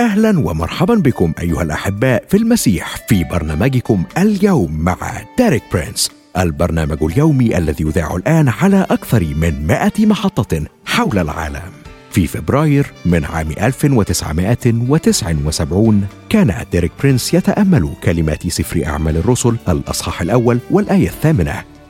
أهلا ومرحبا بكم أيها الأحباء في المسيح في برنامجكم اليوم مع ديريك برينس البرنامج اليومي الذي يذاع الآن على أكثر من 100 محطة حول العالم. في فبراير من عام 1979 كان ديريك برينس يتأمل كلمات سفر أعمال الرسل الأصحاح الأول والآية الثامنة.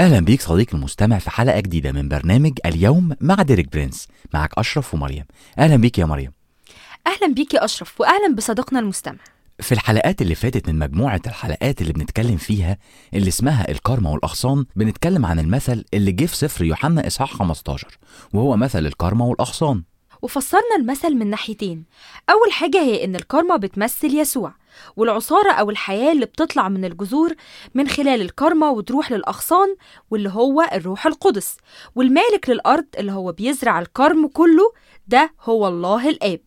أهلا بيك صديقي المستمع في حلقة جديدة من برنامج اليوم مع ديريك برينس. معك أشرف ومريم. أهلا بيك يا مريم. أهلا بيك يا أشرف وأهلا بصديقنا المستمع. في الحلقات اللي فاتت من مجموعة الحلقات اللي بنتكلم فيها اللي اسمها الكارما والاغصان بنتكلم عن المثل اللي جه في سفر يوحنا إصحاح 15 وهو مثل الكارما والاغصان وفسرنا المثل من ناحيتين. أول حاجة هي إن الكارما بتمثل يسوع. والعصارة أو الحياة اللي بتطلع من الجذور من خلال الكارما وتروح للأغصان واللي هو الروح القدس. والمالك للأرض اللي هو بيزرع الكرم كله ده هو الله الآب.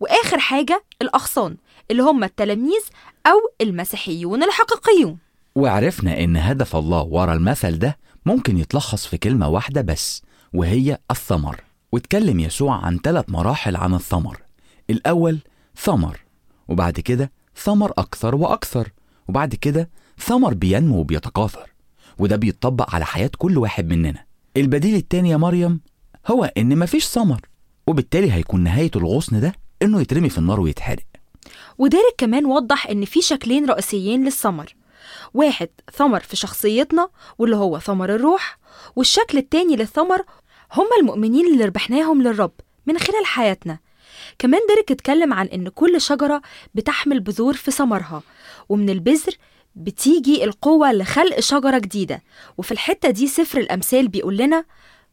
وآخر حاجة الأغصان اللي هم التلاميذ أو المسيحيون الحقيقيون. وعرفنا إن هدف الله ورا المثل ده ممكن يتلخص في كلمة واحدة بس وهي الثمر. واتكلم يسوع عن ثلاث مراحل عن الثمر. الأول ثمر وبعد كده ثمر أكثر وأكثر وبعد كده ثمر بينمو وبيتكاثر وده بيتطبق على حياة كل واحد مننا. البديل التاني يا مريم هو إن مفيش ثمر وبالتالي هيكون نهاية الغصن ده إنه يترمي في النار ويتحرق. وديريك كمان وضح إن في شكلين رئيسيين للثمر. واحد ثمر في شخصيتنا واللي هو ثمر الروح والشكل التاني للثمر هم المؤمنين اللي ربحناهم للرب من خلال حياتنا. كمان ديريك اتكلم عن إن كل شجرة بتحمل بذور في ثمرها ومن البذر بتيجي القوة لخلق شجرة جديدة. وفي الحتة دي سفر الأمثال بيقول لنا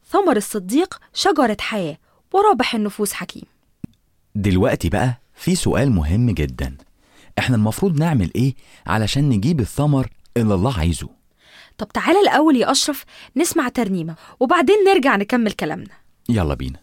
ثمر الصديق شجرة حياة ورابح النفوس حكيم. دلوقتي بقى في سؤال مهم جدا. إحنا المفروض نعمل إيه علشان نجيب الثمر اللي الله عايزه؟ طب تعالى الأول يا أشرف نسمع ترنيمة وبعدين نرجع نكمل كلامنا. يلا بينا.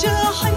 这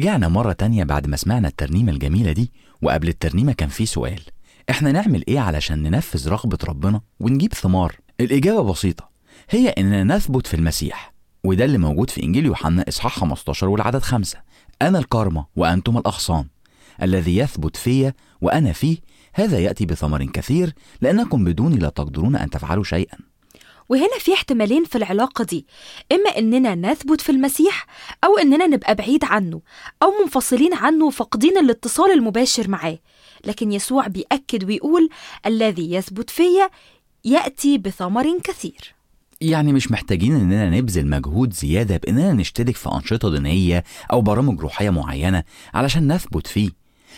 رجعنا مرة تانية بعد ما سمعنا الترنيمة الجميلة دي وقبل الترنيمة كان في سؤال. إحنا نعمل إيه علشان ننفذ رغبة ربنا ونجيب ثمار؟ الإجابة بسيطة هي إننا نثبت في المسيح. وده اللي موجود في إنجيل يوحنا إصحاح 15 والعدد خمسة. أنا الكرمة وأنتم الأغصان الذي يثبت فيا وأنا فيه هذا يأتي بثمر كثير لأنكم بدوني لا تقدرون أن تفعلوا شيئا. وهنا في احتمالين في العلاقة دي إما إننا نثبت في المسيح أو إننا نبقى بعيد عنه أو منفصلين عنه وفاقدين الاتصال المباشر معاه. لكن يسوع بيأكد ويقول الذي يثبت فيا يأتي بثمر كثير. يعني مش محتاجين إننا نبذل مجهود زيادة بإننا نشترك في أنشطة دينية أو برامج روحية معينة علشان نثبت فيه.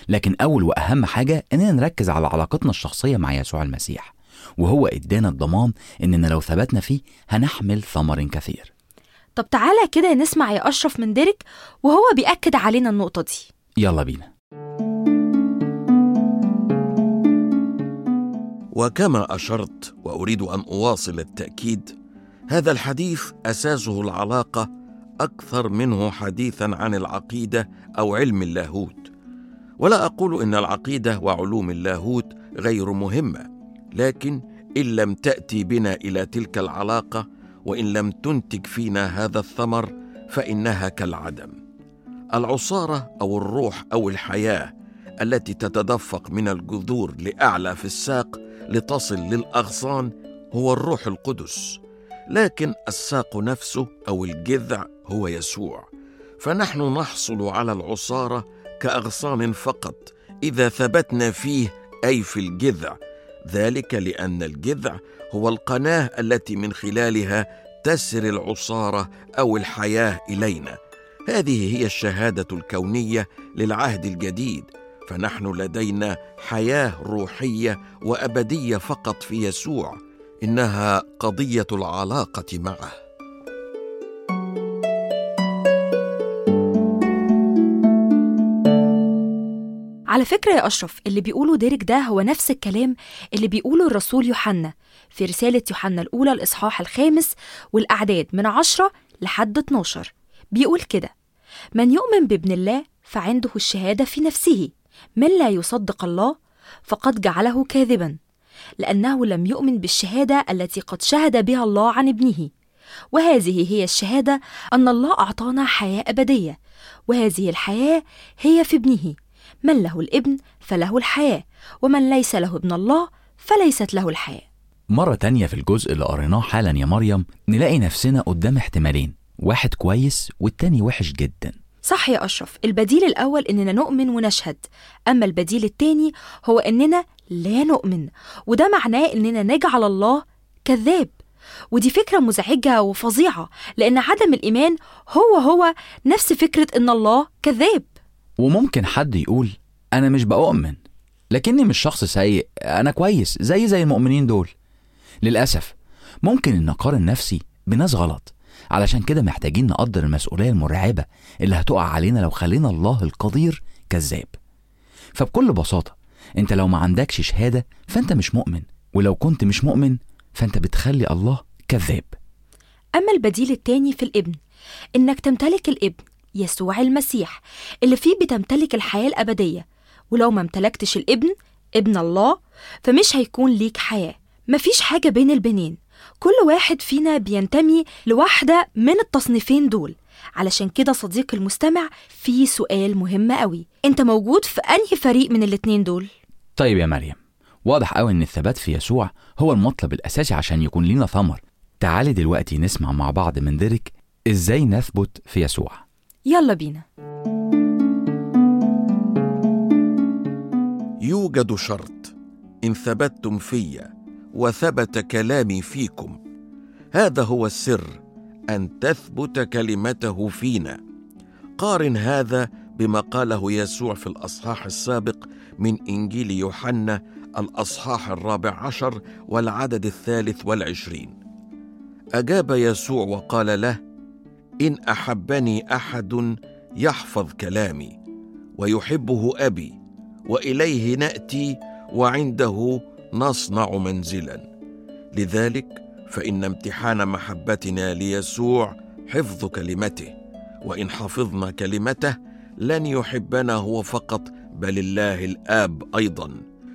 لكن أول وأهم حاجة إننا نركز على علاقتنا الشخصية مع يسوع المسيح. وهو إدانا الضمان إننا لو ثبتنا فيه هنحمل ثمر كثير. طب تعالى كده نسمع يا أشرف من ديريك وهو بيأكد علينا النقطة دي. يلا بينا. وكما أشرت وأريد أن أواصل التأكيد هذا الحديث أساسه العلاقة أكثر منه حديثا عن العقيدة أو علم اللاهوت. ولا أقول إن العقيدة وعلوم اللاهوت غير مهمة لكن إن لم تأتي بنا إلى تلك العلاقة وإن لم تنتج فينا هذا الثمر فإنها كالعدم. العصارة أو الروح أو الحياة التي تتدفق من الجذور لأعلى في الساق لتصل للأغصان هو الروح القدس لكن الساق نفسه أو الجذع هو يسوع. فنحن نحصل على العصارة كأغصان فقط إذا ثبتنا فيه أي في الجذع ذلك لأن الجذع هو القناة التي من خلالها تسر العصارة أو الحياة إلينا. هذه هي الشهادة الكونية للعهد الجديد فنحن لدينا حياة روحية وأبدية فقط في يسوع إنها قضية العلاقة معه. على فكرة يا أشرف اللي بيقوله ديريك ده هو نفس الكلام اللي بيقوله الرسول يوحنا في رسالة يوحنا الأولى الإصحاح الخامس والأعداد من عشرة لحد 12 بيقول كده من يؤمن بابن الله فعنده الشهادة في نفسه من لا يصدق الله فقد جعله كاذبا لأنه لم يؤمن بالشهادة التي قد شهد بها الله عن ابنه. وهذه هي الشهادة أن الله أعطانا حياة أبدية وهذه الحياة هي في ابنه من له الابن فله الحياة ومن ليس له ابن الله فليست له الحياة. مرة تانية في الجزء اللي قريناه حالا يا مريم نلاقي نفسنا قدام احتمالين واحد كويس والتاني وحش جدا. صح يا أشرف البديل الأول إننا نؤمن ونشهد أما البديل التاني هو إننا لا نؤمن وده معناه إننا نجعل الله كذاب. ودي فكرة مزعجة وفظيعة لأن عدم الإيمان هو هو نفس فكرة إن الله كذاب. وممكن حد يقول أنا مش بأؤمن لكني مش شخص سيء أنا كويس زي زي المؤمنين دول. للأسف ممكن إن أقارن نفسي بناس غلط علشان كده محتاجين نقدر المسؤولية المرعبة اللي هتقع علينا لو خلينا الله القدير كذاب. فبكل بساطة أنت لو ما عندكش شهادة فأنت مش مؤمن ولو كنت مش مؤمن فأنت بتخلي الله كذاب. أما البديل التاني في الابن إنك تمتلك الابن يسوع المسيح اللي فيه بتمتلك الحياة الأبدية. ولو ما امتلكتش الابن ابن الله فمش هيكون ليك حياة. مفيش حاجة بين البنين. كل واحد فينا بينتمي لواحدة من التصنيفين دول. علشان كده صديقي المستمع في سؤال مهم قوي. انت موجود في أنهي فريق من الاتنين دول؟ طيب يا مريم واضح قوي إن الثبات في يسوع هو المطلب الأساسي عشان يكون لينا ثمر. تعالي دلوقتي نسمع مع بعض من ديريك إزاي نثبت في يسوع. يلا بينا. يوجد شرط. إن ثبتتم في وثبت كلامي فيكم. هذا هو السر أن تثبت كلمته فينا. قارن هذا بما قاله يسوع في الأصحاح السابق من إنجيل يوحنا الأصحاح الرابع عشر والعدد الثالث والعشرين. أجاب يسوع وقال له إن أحبني أحد يحفظ كلامي ويحبه أبي وإليه نأتي وعنده نصنع منزلا. لذلك فإن امتحان محبتنا ليسوع حفظ كلمته وإن حفظنا كلمته لن يحبنا هو فقط بل الله الآب أيضا.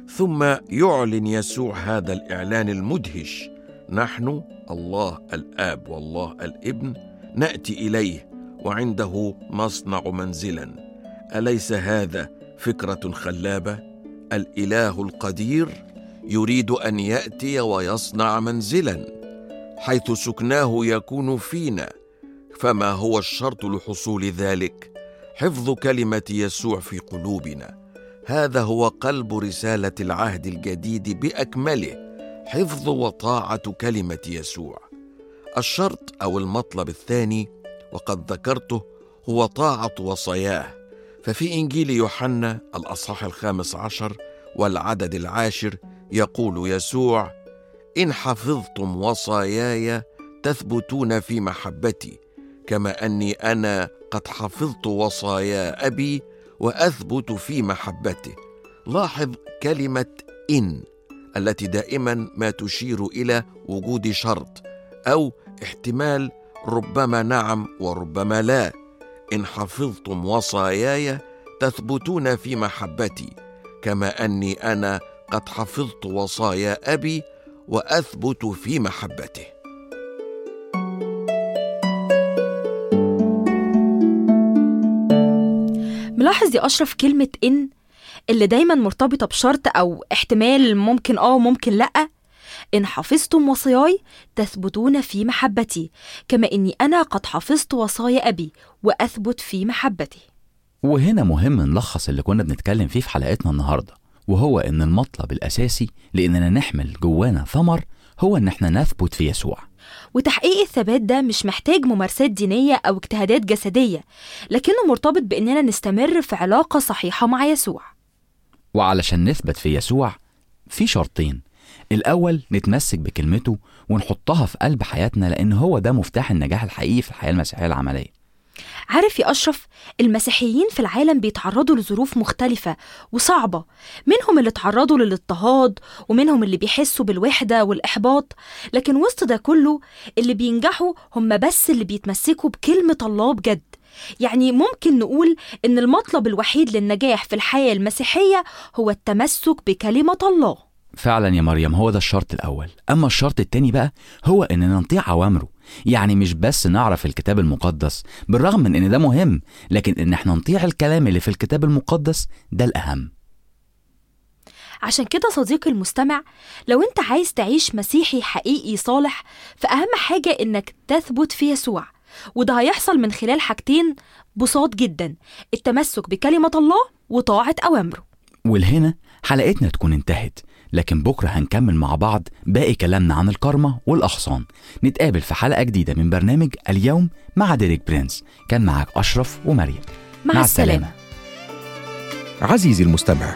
ثم يعلن يسوع هذا الإعلان المدهش نحن الله الآب والله الابن نأتي إليه وعنده نصنع منزلا. أليس هذا فكرة خلابة؟ الإله القدير يريد أن يأتي ويصنع منزلا. حيث سكناه يكون فينا. فما هو الشرط لحصول ذلك؟ حفظ كلمة يسوع في قلوبنا. هذا هو قلب رسالة العهد الجديد بأكمله. حفظ وطاعة كلمة يسوع. الشرط أو المطلب الثاني وقد ذكرته هو طاعة وصاياه ففي إنجيل يوحنا الأصحاح الخامس عشر والعدد العاشر يقول يسوع إن حفظتم وصاياي تثبتون في محبتي كما أني أنا قد حفظت وصايا أبي وأثبت في محبته. لاحظ كلمة إن التي دائما ما تشير إلى وجود شرط أو احتمال ربما نعم وربما لا. إن حفظتم وصاياي تثبتون في محبتي كما أني أنا قد حفظت وصايا أبي وأثبت في محبته. ملاحظ يا أشرف كلمة إن اللي دايما مرتبطة بشرط أو احتمال ممكن آه وممكن لأ؟ إن حفظتم وصاياي تثبتون في محبتي كما إني أنا قد حفظت وصايا أبي وأثبت في محبتي. وهنا مهم نلخص اللي كنا بنتكلم فيه في حلقتنا النهارده وهو إن المطلب الأساسي لإننا نحمل جوانا ثمر هو إن إحنا نثبت في يسوع. وتحقيق الثبات ده مش محتاج ممارسات دينية أو اجتهادات جسدية لكنه مرتبط بإننا نستمر في علاقة صحيحة مع يسوع. وعلشان نثبت في يسوع في شرطين. الأول نتمسك بكلمته ونحطها في قلب حياتنا لأن هو ده مفتاح النجاح الحقيقي في الحياة المسيحية العملية. عارف يا أشرف المسيحيين في العالم بيتعرضوا لظروف مختلفة وصعبة. منهم اللي اتعرضوا للاضطهاد ومنهم اللي بيحسوا بالوحدة والإحباط. لكن وسط ده كله اللي بينجحوا هم بس اللي بيتمسكوا بكلمة الله بجد. يعني ممكن نقول إن المطلب الوحيد للنجاح في الحياة المسيحية هو التمسك بكلمة الله. فعلا يا مريم هو ده الشرط الأول. أما الشرط التاني بقى هو إننا نطيع أوامره. يعني مش بس نعرف الكتاب المقدس بالرغم من إن ده مهم لكن إن إحنا نطيع الكلام اللي في الكتاب المقدس ده الأهم. عشان كده صديقي المستمع لو أنت عايز تعيش مسيحي حقيقي صالح فأهم حاجة إنك تثبت في يسوع. وده هيحصل من خلال حاجتين بساط جدا التمسك بكلمة الله وطاعة أوامره. ولهنا حلقتنا تكون انتهت. لكن بكرة هنكمل مع بعض باقي كلامنا عن الكرمة والأغصان نتقابل في حلقة جديدة من برنامج اليوم مع ديريك برينس. كان معك أشرف ومريم. مع السلامة. عزيزي المستمع